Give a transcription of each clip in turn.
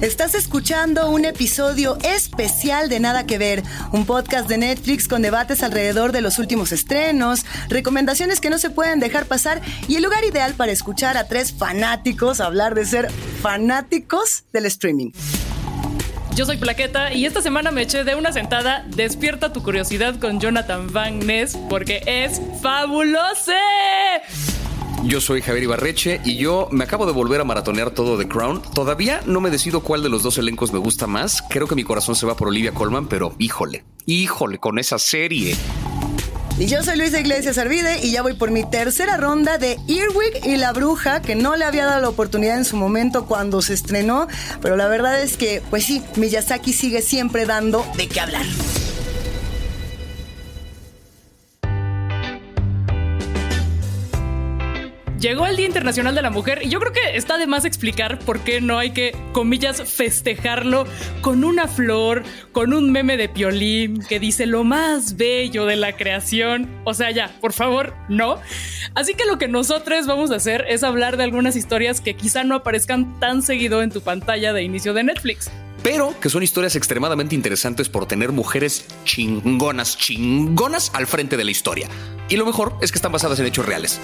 Estás escuchando un episodio especial de Nada que Ver, un podcast de Netflix con debates alrededor de los últimos estrenos, recomendaciones que no se pueden dejar pasar y el lugar ideal para escuchar a tres fanáticos hablar de ser fanáticos del streaming. Yo soy Plaqueta y esta semana me eché de una sentada Despierta tu curiosidad con Jonathan Van Ness porque es fabuloso. Yo soy Javier Ibarreche y yo me acabo de volver a maratonear todo The Crown. Todavía no me decido cuál de los dos elencos me gusta más. Creo que mi corazón se va por Olivia Colman, pero híjole, híjole con esa serie. Y yo soy Luisa Iglesias Arvide y ya voy por mi tercera ronda de Earwig y la Bruja, que no le había dado la oportunidad en su momento cuando se estrenó, pero la verdad es que, pues sí, Miyazaki sigue siempre dando de qué hablar. Llegó el Día Internacional de la Mujer y yo creo que está de más explicar por qué no hay que, comillas, festejarlo con una flor, con un meme de piolín que dice lo más bello de la creación. O sea, ya, por favor, no. Así que lo que nosotros vamos a hacer es hablar de algunas historias que quizá no aparezcan tan seguido en tu pantalla de inicio de Netflix pero que son historias extremadamente interesantes por tener mujeres chingonas, chingonas al frente de la historia. Y lo mejor es que están basadas en hechos reales.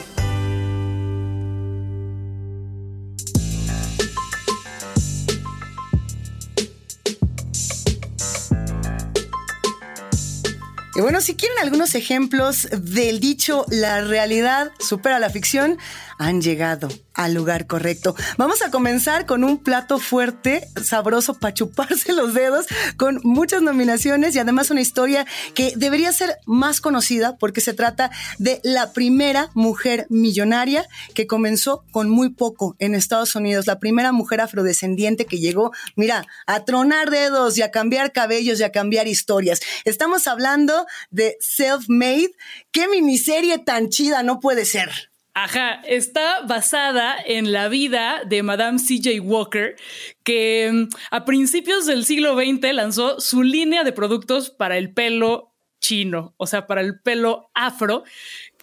Y bueno, si quieren algunos ejemplos del dicho la realidad supera la ficción, han llegado al lugar correcto. Vamos a comenzar con un plato fuerte, sabroso para chuparse los dedos, con muchas nominaciones y además una historia que debería ser más conocida porque se trata de la primera mujer millonaria que comenzó con muy poco en Estados Unidos, la primera mujer afrodescendiente que llegó, mira, a tronar dedos y a cambiar cabellos y a cambiar historias. Estamos hablando de Self-Made. ¿Qué miniserie tan chida no puede ser? Ajá, está basada en la vida de Madame CJ Walker, que mm, a principios del siglo XX lanzó su línea de productos para el pelo chino, o sea, para el pelo afro,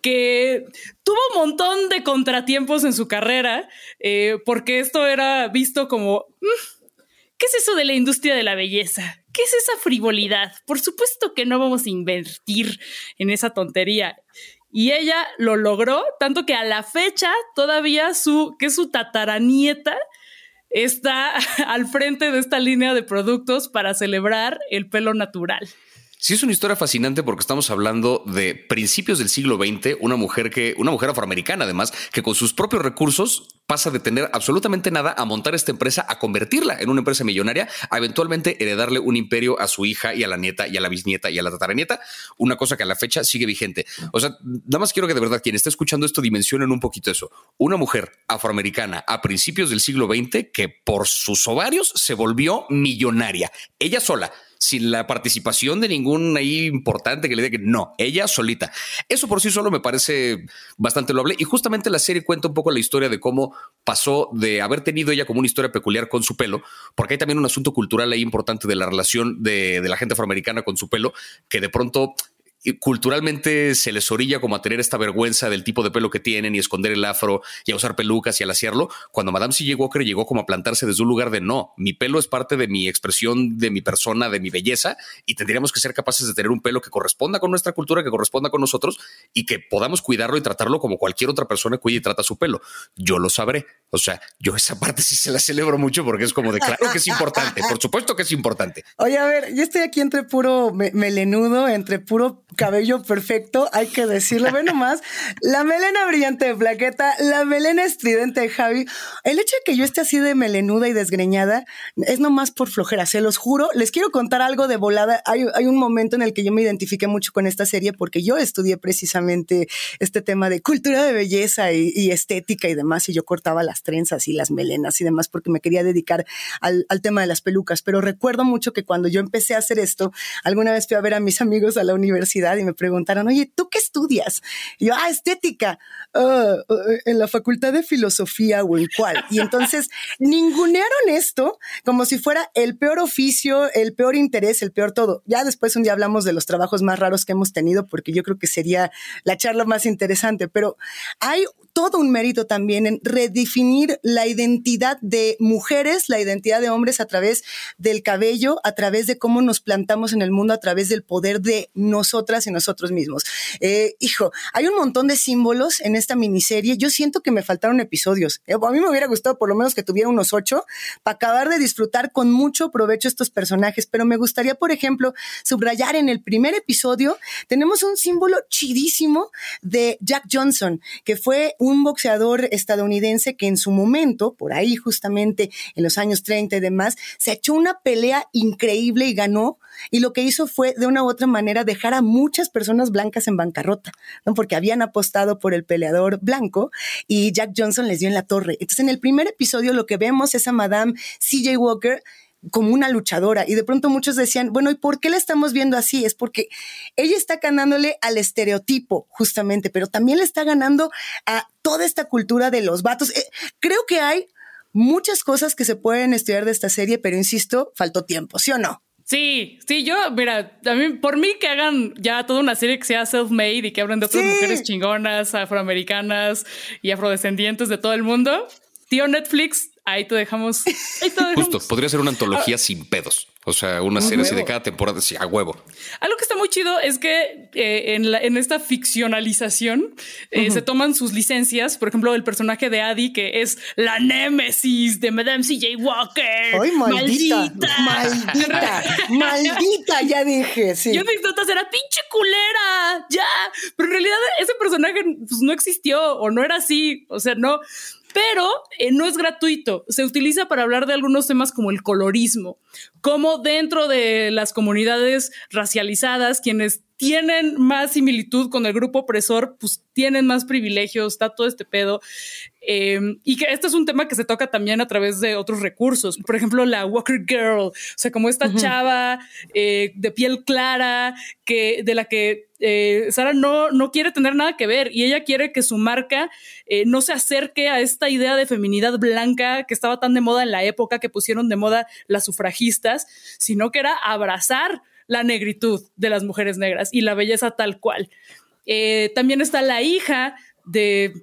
que tuvo un montón de contratiempos en su carrera, eh, porque esto era visto como, mm, ¿qué es eso de la industria de la belleza? ¿Qué es esa frivolidad? Por supuesto que no vamos a invertir en esa tontería. Y ella lo logró, tanto que a la fecha todavía su, que su tataranieta, está al frente de esta línea de productos para celebrar el pelo natural. Sí, es una historia fascinante porque estamos hablando de principios del siglo XX, una mujer que, una mujer afroamericana además, que con sus propios recursos pasa de tener absolutamente nada a montar esta empresa, a convertirla en una empresa millonaria, a eventualmente heredarle un imperio a su hija y a la nieta y a la bisnieta y a la tataranieta, una cosa que a la fecha sigue vigente. O sea, nada más quiero que de verdad quien esté escuchando esto dimensionen un poquito eso. Una mujer afroamericana a principios del siglo XX que por sus ovarios se volvió millonaria, ella sola sin la participación de ningún ahí importante que le diga que no, ella solita. Eso por sí solo me parece bastante loable y justamente la serie cuenta un poco la historia de cómo pasó de haber tenido ella como una historia peculiar con su pelo, porque hay también un asunto cultural ahí importante de la relación de, de la gente afroamericana con su pelo, que de pronto culturalmente se les orilla como a tener esta vergüenza del tipo de pelo que tienen y esconder el afro y a usar pelucas y al hacerlo, cuando Madame C.J. Walker llegó como a plantarse desde un lugar de no, mi pelo es parte de mi expresión, de mi persona, de mi belleza y tendríamos que ser capaces de tener un pelo que corresponda con nuestra cultura, que corresponda con nosotros y que podamos cuidarlo y tratarlo como cualquier otra persona cuida y trata su pelo. Yo lo sabré. O sea, yo esa parte sí se la celebro mucho porque es como de claro que es importante, por supuesto que es importante. Oye, a ver, yo estoy aquí entre puro melenudo, entre puro cabello perfecto, hay que decirlo. Ve nomás, la melena brillante de Plaqueta, la melena estridente de Javi. El hecho de que yo esté así de melenuda y desgreñada es nomás por flojera, se los juro. Les quiero contar algo de volada. Hay, un momento en el que yo me identifiqué mucho con esta serie porque yo estudié precisamente este tema de cultura de belleza y, estética y demás, y yo cortaba las trenzas y las melenas y demás porque me quería dedicar al, al tema de las pelucas. Pero recuerdo mucho que cuando yo empecé a hacer esto, alguna vez fui a ver a mis amigos a la universidad y me preguntaron, oye, ¿tú qué estudias? Y yo, ah, estética, ah, en la facultad de filosofía o en cuál. Y entonces ningunearon esto como si fuera el peor oficio, el peor interés, el peor todo. Ya después un día hablamos de los trabajos más raros que hemos tenido porque yo creo que sería la charla más interesante, pero hay todo un mérito también en redefinir la identidad de mujeres, la identidad de hombres a través del cabello, a través de cómo nos plantamos en el mundo, a través del poder de nosotras y nosotros mismos. Eh, hijo, hay un montón de símbolos en esta miniserie. Yo siento que me faltaron episodios. Eh, a mí me hubiera gustado por lo menos que tuviera unos ocho para acabar de disfrutar con mucho provecho estos personajes, pero me gustaría, por ejemplo, subrayar en el primer episodio, tenemos un símbolo chidísimo de Jack Johnson, que fue un boxeador estadounidense que en su momento, por ahí justamente en los años 30 y demás, se echó una pelea increíble y ganó. Y lo que hizo fue, de una u otra manera, dejar a muchas personas blancas en bancarrota, ¿no? porque habían apostado por el peleador blanco y Jack Johnson les dio en la torre. Entonces, en el primer episodio lo que vemos es a Madame CJ Walker como una luchadora. Y de pronto muchos decían, bueno, ¿y por qué la estamos viendo así? Es porque ella está ganándole al estereotipo, justamente, pero también le está ganando a toda esta cultura de los vatos. Eh, creo que hay muchas cosas que se pueden estudiar de esta serie, pero insisto, faltó tiempo, ¿sí o no? Sí, sí, yo, mira, a mí, por mí que hagan ya toda una serie que sea self-made y que hablen de otras mujeres chingonas, afroamericanas y afrodescendientes de todo el mundo. Tío Netflix, ahí te dejamos. Justo, podría ser una antología ah. sin pedos. O sea, una serie así de cada temporada, sí, a huevo. Algo que está muy chido es que eh, en, esta ficcionalización eh, se toman sus licencias. Por ejemplo, el personaje de Adi, que es la némesis de Madame CJ Walker. ¡Ay, maldita! ¡Maldita! ¡Maldita! Ya dije, sí. Yo necesito era pinche culera, ya. Pero en realidad ese personaje pues, no existió o no era así. O sea, no pero eh, no es gratuito. Se utiliza para hablar de algunos temas como el colorismo, como dentro de las comunidades racializadas, quienes tienen más similitud con el grupo opresor, pues tienen más privilegios, está todo este pedo. Em, y que este es un tema que se toca también a través de otros recursos. Por ejemplo, la Walker Girl, o sea, como esta chava eh, de piel clara, que, de la que eh, Sara no, no quiere tener nada que ver y ella quiere que su marca eh, no se acerque a esta idea de feminidad blanca que estaba tan de moda en la época que pusieron de moda las sufragistas, sino que era abrazar la negritud de las mujeres negras y la belleza tal cual. también está la hija de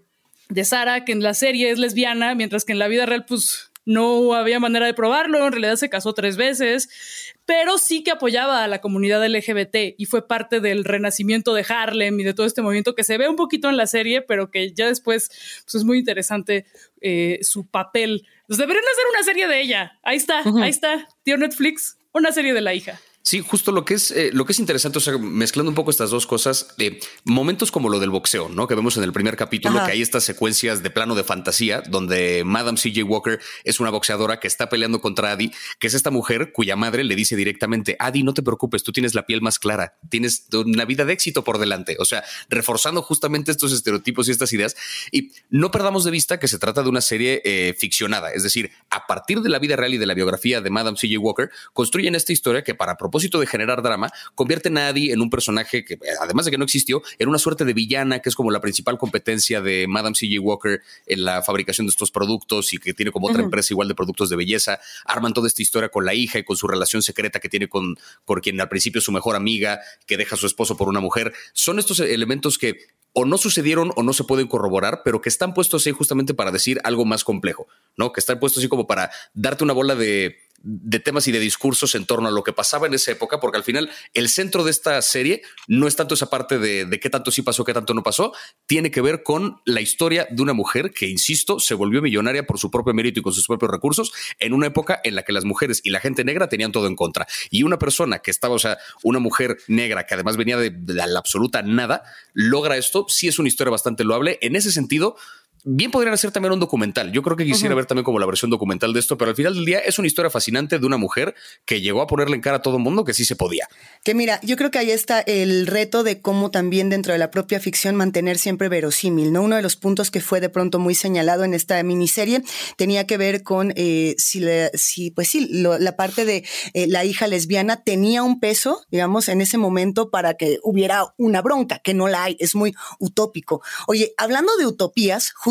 de Sara, que en la serie es lesbiana, mientras que en la vida real, pues no había manera de probarlo, en realidad se casó tres veces, pero sí que apoyaba a la comunidad LGBT y fue parte del renacimiento de Harlem y de todo este movimiento que se ve un poquito en la serie, pero que ya después pues es muy interesante eh, su papel. Pues deberían hacer una serie de ella. Ahí está, ahí está, tío Netflix, una serie de la hija. Sí, justo lo que es eh, lo que es interesante, o sea, mezclando un poco estas dos cosas, de momentos como lo del boxeo, ¿no? Que vemos en el primer capítulo, que hay estas secuencias de plano de fantasía, donde Madame CJ Walker es una boxeadora que está peleando contra Adi, que es esta mujer cuya madre le dice directamente, Adi, no te preocupes, tú tienes la piel más clara, tienes una vida de éxito por delante. O sea, reforzando justamente estos estereotipos y estas ideas. Y no perdamos de vista que se trata de una serie eh, ficcionada, es decir, a partir de la vida real y de la biografía de Madame CJ Walker, construyen esta historia que para propósito de generar drama, convierte a Nadie en un personaje que, además de que no existió, era una suerte de villana que es como la principal competencia de Madame C.J. Walker en la fabricación de estos productos y que tiene como otra empresa igual de productos de belleza. Arman toda esta historia con la hija y con su relación secreta que tiene con, con quien al principio es su mejor amiga, que deja a su esposo por una mujer. Son estos elementos que o no sucedieron o no se pueden corroborar, pero que están puestos ahí justamente para decir algo más complejo, ¿no? Que están puestos así como para darte una bola de, de temas y de discursos en torno a lo que pasaba en esa época, porque al final el centro de esta serie no es tanto esa parte de, qué tanto sí pasó, qué tanto no pasó, tiene que ver con la historia de una mujer que, insisto, se volvió millonaria por su propio mérito y con sus propios recursos en una época en la que las mujeres y la gente negra tenían todo en contra. Y una persona que estaba, o sea, una mujer negra que además venía de la absoluta nada, logra esto, sí es una historia bastante loable. En ese sentido, bien podrían hacer también un documental. Yo creo que quisiera ver también como la versión documental de esto, pero al final del día es una historia fascinante de una mujer que llegó a ponerle en cara a todo el mundo que sí se podía. Que mira, yo creo que ahí está el reto de cómo también dentro de la propia ficción mantener siempre verosímil, ¿no? Uno de los puntos que fue de pronto muy señalado en esta miniserie tenía que ver con eh, si, si, pues sí, la parte de eh, la hija lesbiana tenía un peso, digamos, en ese momento para que hubiera una bronca, que no la hay, es muy utópico. Oye, hablando de utopías, justamente,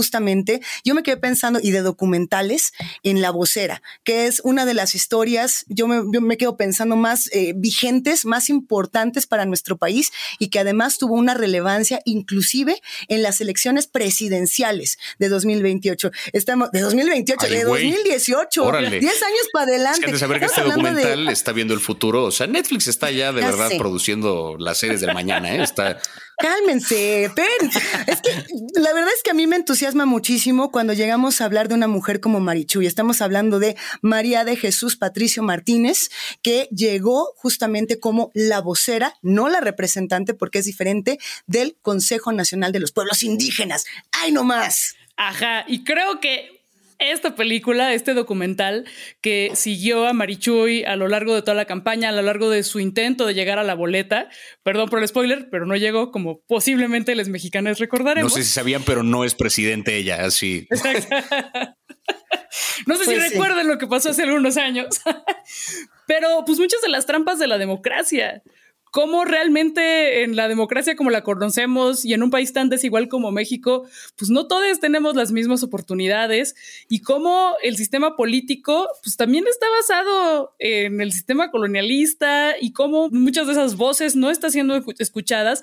yo me quedé pensando, y de documentales, en La Vocera, que es una de las historias, yo me, yo me quedo pensando más eh, vigentes, más importantes para nuestro país y que además tuvo una relevancia inclusive en las elecciones presidenciales de 2028. Estamos, de 2028, de 2018, 10 años para adelante. Es que saber que este documental está viendo el futuro, o sea, Netflix está ya de verdad produciendo las series del mañana, ¿eh? está cálmense, Es que la verdad es que a mí me entusiasma muchísimo cuando llegamos a hablar de una mujer como Marichuy. Estamos hablando de María de Jesús Patricio Martínez, que llegó justamente como la vocera, no la representante, porque es diferente del Consejo Nacional de los Pueblos Indígenas. ¡Ay, no más! Ajá, y creo que esta película, este documental que siguió a Marichuy a lo largo de toda la campaña, a lo largo de su intento de llegar a la boleta. Perdón por el spoiler, pero no llegó como posiblemente los mexicanos recordaremos. No sé si sabían, pero no es presidente ella, así. no sé si pues recuerdan lo que pasó hace algunos años, pero pues muchas de las trampas de la democracia cómo realmente en la democracia como la conocemos y en un país tan desigual como México, pues no todos tenemos las mismas oportunidades y cómo el sistema político pues también está basado en el sistema colonialista y cómo muchas de esas voces no están siendo escuchadas,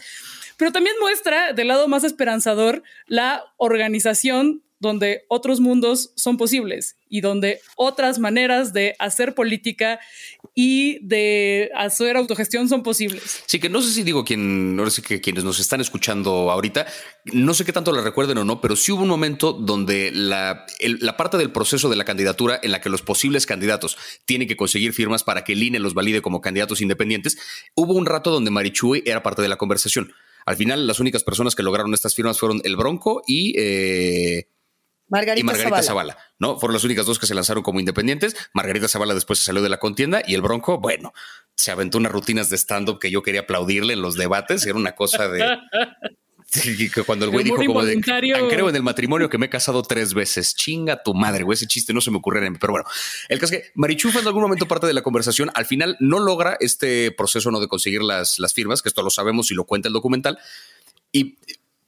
pero también muestra del lado más esperanzador la organización donde otros mundos son posibles y donde otras maneras de hacer política y de hacer autogestión son posibles. Sí, que no sé si digo quien, no sé que quienes nos están escuchando ahorita, no sé qué tanto la recuerden o no, pero sí hubo un momento donde la, la parte del proceso de la candidatura en la que los posibles candidatos tienen que conseguir firmas para que el INE los valide como candidatos independientes, hubo un rato donde Marichuy era parte de la conversación. Al final, las únicas personas que lograron estas firmas fueron el Bronco y eh, Margarita, y Margarita Zavala. ¿no? Fueron las únicas dos que se lanzaron como independientes. Margarita Zavala después se salió de la contienda y el Bronco, bueno, se aventó unas rutinas de stand-up que yo quería aplaudirle en los debates. Era una cosa de... cuando el güey dijo como de creo en el matrimonio que me he casado tres veces. Chinga tu madre, güey. Ese chiste no se me ocurre. Pero bueno, el caso es que Marichu fue en algún momento parte de la conversación. Al final no logra este proceso no de conseguir las, las firmas, que esto lo sabemos y lo cuenta el documental. Y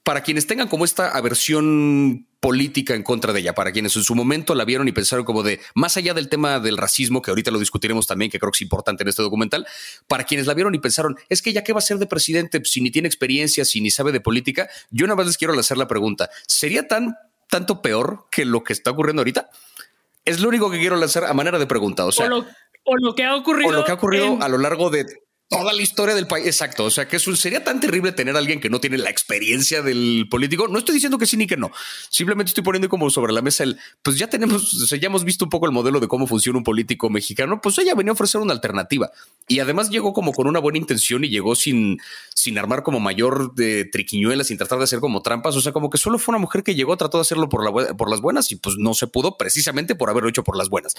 para quienes tengan como esta aversión política en contra de ella, para quienes en su momento la vieron y pensaron como de, más allá del tema del racismo, que ahorita lo discutiremos también, que creo que es importante en este documental, para quienes la vieron y pensaron, es que ella qué va a ser de presidente si ni tiene experiencia, si ni sabe de política, yo nada más les quiero hacer la pregunta, ¿sería tan tanto peor que lo que está ocurriendo ahorita? Es lo único que quiero lanzar a manera de pregunta. O, sea, o, lo, que ha ocurrido. O lo que ha ocurrido a lo largo de toda la historia del país. Exacto. O sea, que sería tan terrible tener a alguien que no tiene la experiencia del político. No estoy diciendo que sí ni que no. Simplemente estoy poniendo como sobre la mesa el, pues ya tenemos, o sea, ya hemos visto un poco el modelo de cómo funciona un político mexicano. Pues ella venía a ofrecer una alternativa y además llegó como con una buena intención y llegó sin, sin armar como mayor de triquiñuelas, sin tratar de hacer como trampas. O sea, como que solo fue una mujer que llegó, trató de hacerlo por, la, por las buenas y pues no se pudo precisamente por haberlo hecho por las buenas.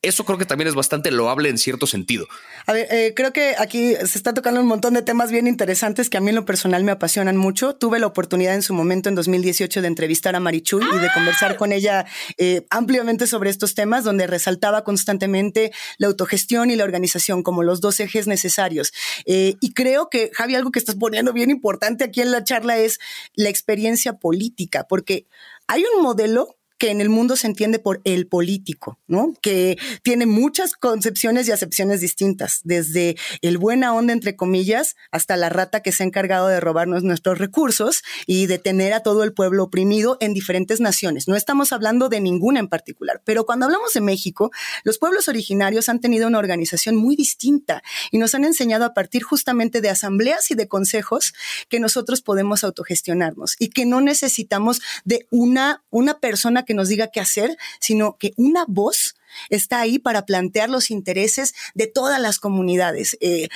Eso creo que también es bastante loable en cierto sentido. A ver, eh, creo que aquí se está tocando un montón de temas bien interesantes que a mí en lo personal me apasionan mucho. Tuve la oportunidad en su momento, en 2018, de entrevistar a Marichuy y de conversar con ella eh, ampliamente sobre estos temas, donde resaltaba constantemente la autogestión y la organización como los dos ejes necesarios. Eh, y creo que, Javi, algo que estás poniendo bien importante aquí en la charla es la experiencia política, porque hay un modelo que en el mundo se entiende por el político, ¿no? Que tiene muchas concepciones y acepciones distintas, desde el buena onda, entre comillas, hasta la rata que se ha encargado de robarnos nuestros recursos y de tener a todo el pueblo oprimido en diferentes naciones. No estamos hablando de ninguna en particular, pero cuando hablamos de México, los pueblos originarios han tenido una organización muy distinta y nos han enseñado a partir justamente de asambleas y de consejos que nosotros podemos autogestionarnos y que no necesitamos de una, una persona que nos diga qué hacer, sino que una voz está ahí para plantear los intereses de todas las comunidades. Eh,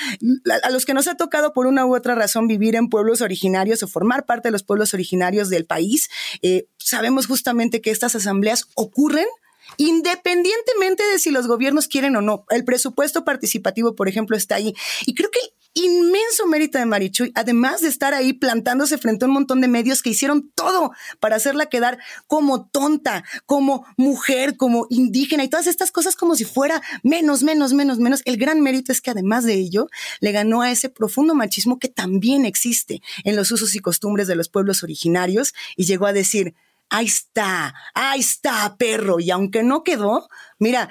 a los que nos ha tocado por una u otra razón vivir en pueblos originarios o formar parte de los pueblos originarios del país, eh, sabemos justamente que estas asambleas ocurren independientemente de si los gobiernos quieren o no. El presupuesto participativo, por ejemplo, está ahí. Y creo que inmenso mérito de Marichuy, además de estar ahí plantándose frente a un montón de medios que hicieron todo para hacerla quedar como tonta, como mujer, como indígena y todas estas cosas como si fuera menos, menos, menos, menos. El gran mérito es que además de ello, le ganó a ese profundo machismo que también existe en los usos y costumbres de los pueblos originarios y llegó a decir, ahí está, ahí está, perro. Y aunque no quedó, mira,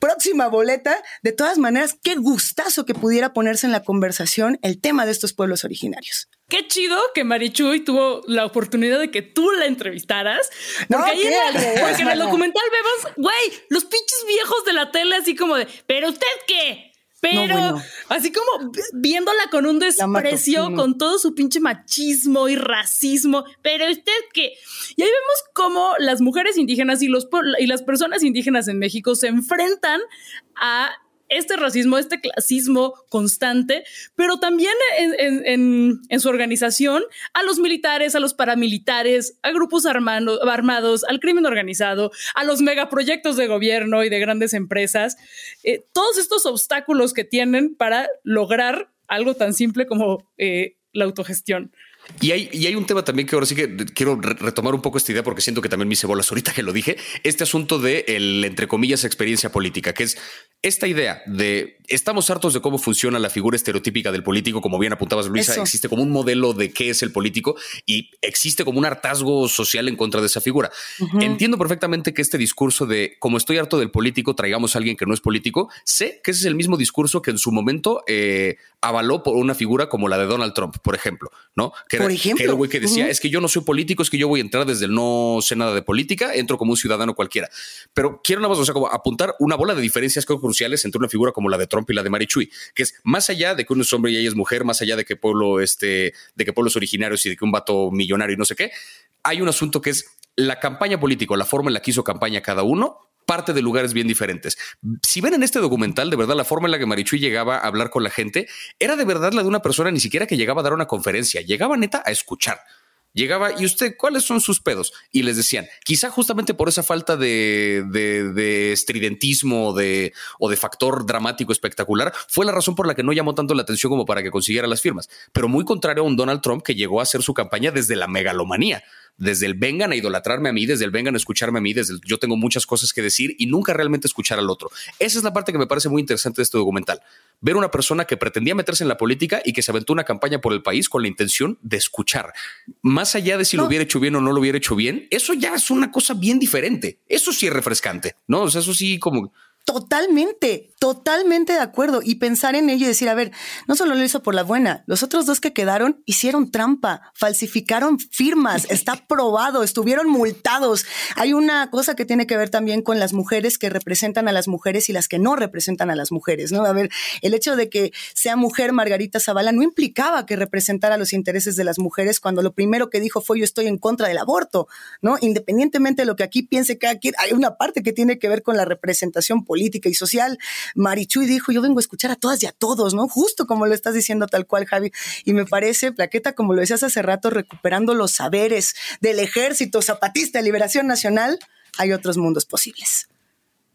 próxima boleta, de todas maneras, qué gustazo que pudiera ponerse en la conversación el tema de estos pueblos originarios. Qué chido que Marichuy tuvo la oportunidad de que tú la entrevistaras. Porque, ahí en, el, porque en el documental vemos, güey, los pinches viejos de la tele así como de, pero usted qué? Pero así como viéndola con un desprecio, con todo su pinche machismo y racismo. Pero usted que. Y ahí vemos cómo las mujeres indígenas y, los, y las personas indígenas en México se enfrentan a este racismo, este clasismo constante, pero también en, su organización a los militares, a los paramilitares, a grupos armados, al crimen organizado, a los megaproyectos de gobierno y de grandes empresas, eh, todos estos obstáculos que tienen para lograr algo tan simple como eh, la autogestión. Y hay, y hay un tema también que ahora sí que quiero retomar un poco esta idea porque siento que también me hice bolas ahorita que lo dije. Este asunto de el, entre comillas, experiencia política, que es esta idea de estamos hartos de cómo funciona la figura estereotípica del político, como bien apuntabas, Luisa, existe como un modelo de qué es el político y existe como un hartazgo social en contra de esa figura. Entiendo perfectamente que este discurso de como estoy harto del político, traigamos a alguien que no es político, sé que ese es el mismo discurso que en su momento eh, avaló por una figura como la de Donald Trump, por ejemplo, ¿no? Que por ejemplo. Que el güey que decía, es que yo no soy político, es que yo voy a entrar desde el no sé nada de política, entro como un ciudadano cualquiera. Pero quiero nada más, o sea, como apuntar una bola de diferencias cruciales entre una figura como la de Trump y la de Marichuy, que es más allá de que uno es hombre y ella es mujer, más allá de que pueblo, este, de que pueblos originarios y de que un vato millonario y no sé qué, hay un asunto que es la campaña política, la forma en la que hizo campaña cada uno, parte de lugares bien diferentes. Si ven en este documental, de verdad, la forma en la que Marichuy llegaba a hablar con la gente era de verdad la de una persona ni siquiera que llegaba a dar una conferencia, llegaba neta a escuchar. Llegaba y usted, ¿cuáles son sus pedos? Y les decían, quizá justamente por esa falta de, de, estridentismo de, o de factor dramático espectacular, fue la razón por la que no llamó tanto la atención como para que consiguiera las firmas. Pero muy contrario a un Donald Trump que llegó a hacer su campaña desde la megalomanía desde el vengan a idolatrarme a mí, desde el vengan a escucharme a mí, desde el yo tengo muchas cosas que decir y nunca realmente escuchar al otro. Esa es la parte que me parece muy interesante de este documental. Ver una persona que pretendía meterse en la política y que se aventó una campaña por el país con la intención de escuchar. Más allá de si lo hubiera hecho bien o no lo hubiera hecho bien, eso ya es una cosa bien diferente. Eso sí es refrescante, ¿no? O sea, eso sí como Totalmente, totalmente de acuerdo. Y pensar en ello y decir, a ver, no solo lo hizo por la buena, los otros dos que quedaron hicieron trampa, falsificaron firmas, está probado, estuvieron multados. Hay una cosa que tiene que ver también con las mujeres que representan a las mujeres y las que no representan a las mujeres, ¿no? A ver, el hecho de que sea mujer Margarita Zavala no implicaba que representara los intereses de las mujeres cuando lo primero que dijo fue yo estoy en contra del aborto, ¿no? Independientemente de lo que aquí piense cada quien, hay una parte que tiene que ver con la representación política política y social. Marichuy dijo, yo vengo a escuchar a todas y a todos, ¿no? Justo como lo estás diciendo tal cual, Javi. Y me parece, Plaqueta, como lo decías hace rato, recuperando los saberes del ejército zapatista de liberación nacional, hay otros mundos posibles.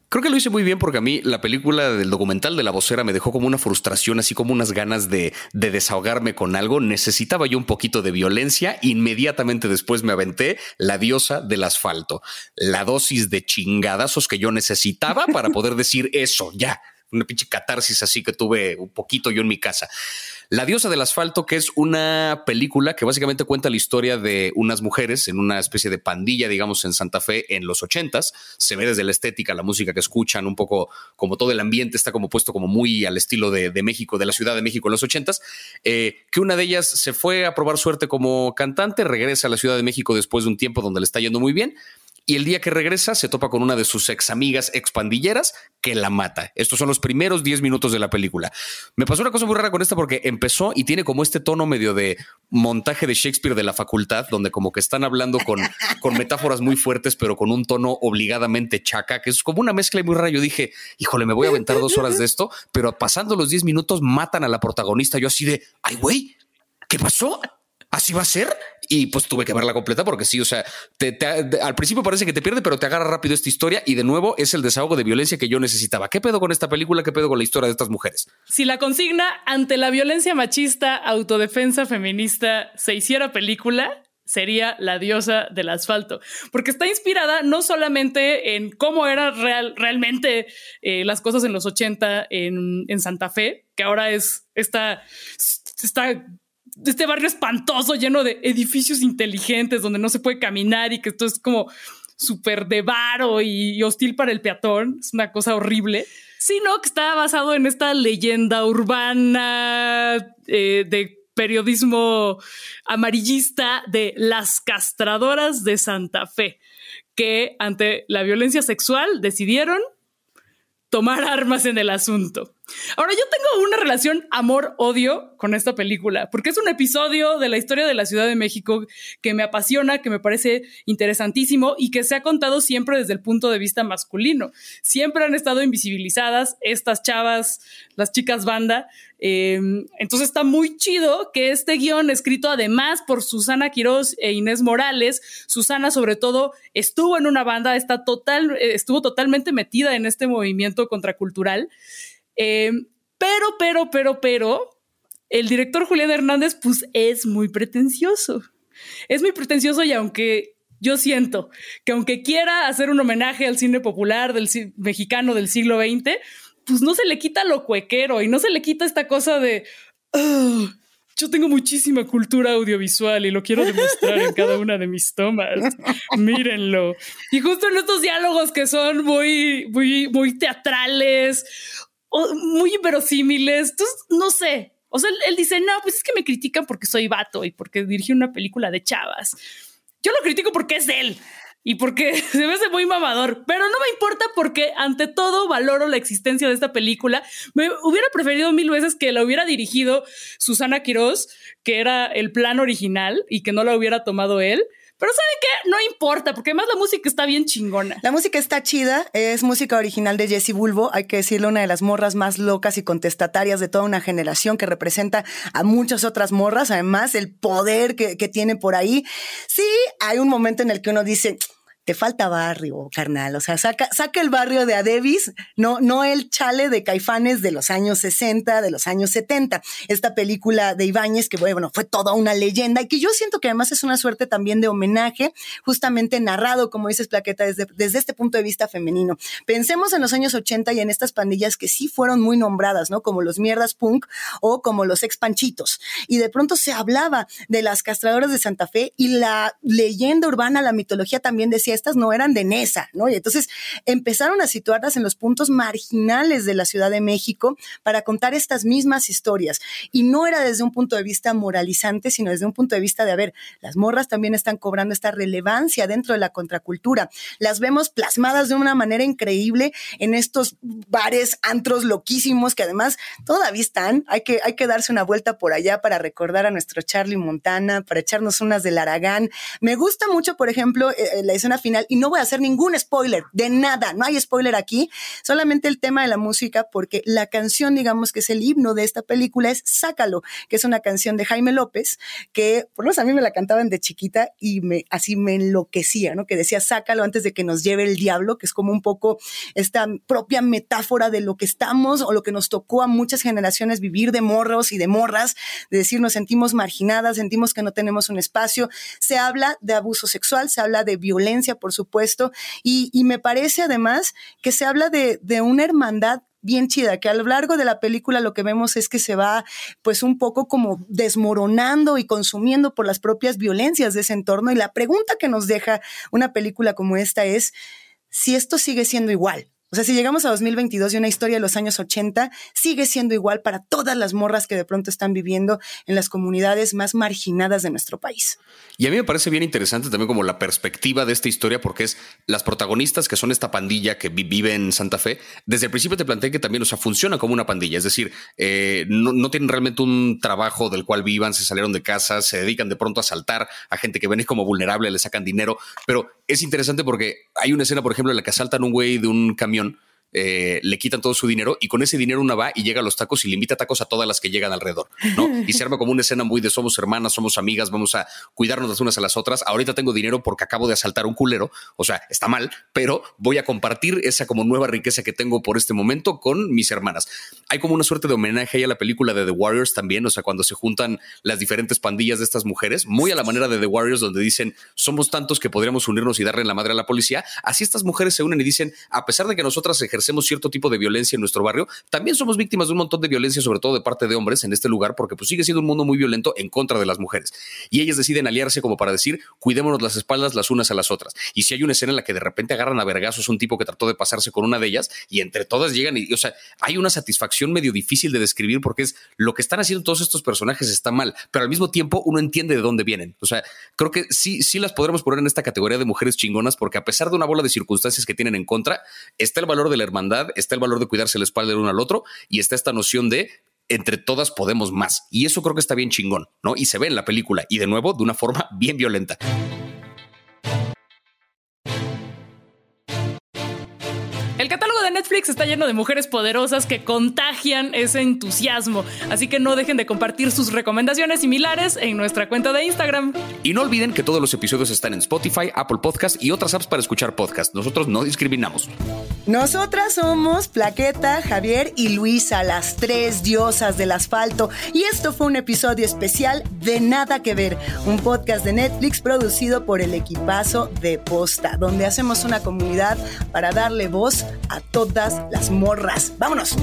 Creo que lo hice muy bien porque a mí la película del documental de la vocera me dejó como una frustración, así como unas ganas de, de, desahogarme con algo. Necesitaba yo un poquito de violencia. Inmediatamente después me aventé la diosa del asfalto, la dosis de chingadazos que yo necesitaba para poder decir eso ya. Una pinche catarsis así que tuve un poquito yo en mi casa. La diosa del asfalto, que es una película que básicamente cuenta la historia de unas mujeres en una especie de pandilla, digamos, en Santa Fe en los ochentas. Se ve desde la estética, la música que escuchan, un poco como todo el ambiente está como puesto como muy al estilo de, México, de la Ciudad de México en los ochentas. Eh, que una de ellas se fue a probar suerte como cantante, regresa a la Ciudad de México después de un tiempo donde le está yendo muy bien y el día que regresa se topa con una de sus ex amigas expandilleras que la mata. Estos son los primeros 10 minutos de la película. Me pasó una cosa muy rara con esta porque empezó y tiene como este tono medio de montaje de Shakespeare de la facultad, donde como que están hablando con, con metáforas muy fuertes, pero con un tono obligadamente chaca, que es como una mezcla muy rara. Yo dije, híjole, me voy a aventar dos horas de esto, pero pasando los 10 minutos matan a la protagonista. Yo así de, ay, güey, ¿qué pasó? ¿Así va a ser? y pues tuve que verla completa porque sí, o sea, al principio parece que te pierde, pero te agarra rápido esta historia y de nuevo es el desahogo de violencia que yo necesitaba. ¿Qué pedo con esta película? ¿Qué pedo con la historia de estas mujeres? Si la consigna ante la violencia machista, autodefensa feminista se hiciera película, sería la diosa del asfalto, porque está inspirada no solamente en cómo eran real, realmente eh, las cosas en los 80 en, en, Santa Fe, que ahora es esta, esta este barrio espantoso lleno de edificios inteligentes donde no se puede caminar y que esto es como súper de varo y, hostil para el peatón. Es una cosa horrible. Sino que está basado en esta leyenda urbana eh, de periodismo amarillista de las castradoras de Santa Fe, que ante la violencia sexual decidieron tomar armas en el asunto. Ahora, yo tengo una relación amor-odio con esta película, porque es un episodio de la historia de la Ciudad de México que me apasiona, que me parece interesantísimo y que se ha contado siempre desde el punto de vista masculino. Siempre han estado invisibilizadas estas chavas, las chicas banda. Em, entonces está muy chido que este guion escrito además por Susana Quiroz e Inés Morales, Susana sobre todo estuvo en una banda, está total, estuvo totalmente metida en este movimiento contracultural. Eh, pero, pero, pero, pero, el director Julián Hernández, pues es muy pretencioso. Es muy pretencioso y aunque yo siento que aunque quiera hacer un homenaje al cine popular del mexicano del siglo XX, pues no se le quita lo cuequero y no se le quita esta cosa de yo tengo muchísima cultura audiovisual y lo quiero demostrar en cada una de mis tomas. Mírenlo. Y justo en estos diálogos que son muy, muy, muy teatrales, muy inverosímiles. Entonces, no sé. O sea, él, dice, no, pues es que me critican porque soy vato y porque dirigí una película de chavas. Yo lo critico porque es él y porque se me hace muy mamador, pero no me importa porque ante todo valoro la existencia de esta película. Me hubiera preferido mil veces que la hubiera dirigido Susana Quiroz, que era el plan original y que no la hubiera tomado él. Pero ¿sabe qué? No importa, porque además la música está bien chingona. La música está chida, es música original de Jessie Bulbo, hay que decirle una de las morras más locas y contestatarias de toda una generación que representa a muchas otras morras, además el poder que, que tiene por ahí. Sí, hay un momento en el que uno dice, te falta barrio, carnal. O sea, saca, saca el barrio de Adebis, no, no el chale de caifanes de los años 60, de los años 70. Esta película de Ibáñez, que bueno, fue toda una leyenda y que yo siento que además es una suerte también de homenaje, justamente narrado, como dices, Plaqueta, desde, desde este punto de vista femenino. Pensemos en los años 80 y en estas pandillas que sí fueron muy nombradas, ¿no? Como los mierdas punk o como los ex panchitos. Y de pronto se hablaba de las castradoras de Santa Fe y la leyenda urbana, la mitología también decía estas no eran de Nesa, ¿no? Y entonces empezaron a situarlas en los puntos marginales de la Ciudad de México para contar estas mismas historias. Y no era desde un punto de vista moralizante, sino desde un punto de vista de, a ver, las morras también están cobrando esta relevancia dentro de la contracultura. Las vemos plasmadas de una manera increíble en estos bares, antros loquísimos que además todavía están. Hay que, hay que darse una vuelta por allá para recordar a nuestro Charlie Montana, para echarnos unas del Aragán. Me gusta mucho, por ejemplo, eh, eh, la escena final y no voy a hacer ningún spoiler de nada, no hay spoiler aquí, solamente el tema de la música, porque la canción, digamos que es el himno de esta película, es Sácalo, que es una canción de Jaime López, que por lo menos a mí me la cantaban de chiquita y me, así me enloquecía, ¿no? Que decía Sácalo antes de que nos lleve el diablo, que es como un poco esta propia metáfora de lo que estamos o lo que nos tocó a muchas generaciones vivir de morros y de morras, de decir nos sentimos marginadas, sentimos que no tenemos un espacio. Se habla de abuso sexual, se habla de violencia por supuesto, y, me parece además que se habla de, de una hermandad bien chida, que a lo largo de la película lo que vemos es que se va pues un poco como desmoronando y consumiendo por las propias violencias de ese entorno. Y la pregunta que nos deja una película como esta es si esto sigue siendo igual. O sea, si llegamos a 2022 y una historia de los años 80 sigue siendo igual para todas las morras que de pronto están viviendo en las comunidades más marginadas de nuestro país. Y a mí me parece bien interesante también como la perspectiva de esta historia, porque es las protagonistas que son esta pandilla que vive en Santa Fe. Desde el principio te planteé que también, o sea, funciona como una pandilla, es decir, eh, no, tienen realmente un trabajo del cual vivan, se salieron de casa, se dedican de pronto a asaltar a gente que ven como vulnerable, le sacan dinero, pero es interesante porque hay una escena, por ejemplo, en la que asaltan un güey de un camión opinión eh, le quitan todo su dinero y con ese dinero una va y llega a los tacos y le invita tacos a todas las que llegan alrededor, ¿no? Y se arma como una escena muy de somos hermanas, somos amigas, vamos a cuidarnos las unas a las otras. Ahorita tengo dinero porque acabo de asaltar un culero, o sea, está mal, pero voy a compartir esa como nueva riqueza que tengo por este momento con mis hermanas. Hay como una suerte de homenaje ahí a la película de The Warriors también, o sea, cuando se juntan las diferentes pandillas de estas mujeres, muy a la manera de The Warriors, donde dicen somos tantos que podríamos unirnos y darle la madre a la policía. Así estas mujeres se unen y dicen, a pesar de que nosotras ejercemos ejercemos cierto tipo de violencia en nuestro barrio, también somos víctimas de un montón de violencia, sobre todo de parte de hombres en este lugar, porque pues sigue siendo un mundo muy violento en contra de las mujeres. Y ellas deciden aliarse como para decir, cuidémonos las espaldas las unas a las otras. Y si hay una escena en la que de repente agarran a vergazos un tipo que trató de pasarse con una de ellas y entre todas llegan y, o sea, hay una satisfacción medio difícil de describir porque es lo que están haciendo todos estos personajes está mal, pero al mismo tiempo uno entiende de dónde vienen. O sea, creo que sí, sí las podremos poner en esta categoría de mujeres chingonas porque a pesar de una bola de circunstancias que tienen en contra, está el valor de la hermandad, está el valor de cuidarse la espalda del uno al otro y está esta noción de entre todas podemos más. Y eso creo que está bien chingón, ¿no? Y se ve en la película y de nuevo de una forma bien violenta. El catálogo Netflix está lleno de mujeres poderosas que contagian ese entusiasmo, así que no dejen de compartir sus recomendaciones similares en nuestra cuenta de Instagram. Y no olviden que todos los episodios están en Spotify, Apple Podcast y otras apps para escuchar podcast. Nosotros no discriminamos. Nosotras somos Plaqueta, Javier y Luisa, las tres diosas del asfalto. Y esto fue un episodio especial de Nada que Ver, un podcast de Netflix producido por el equipazo de Posta, donde hacemos una comunidad para darle voz a las morras. ¡Vámonos!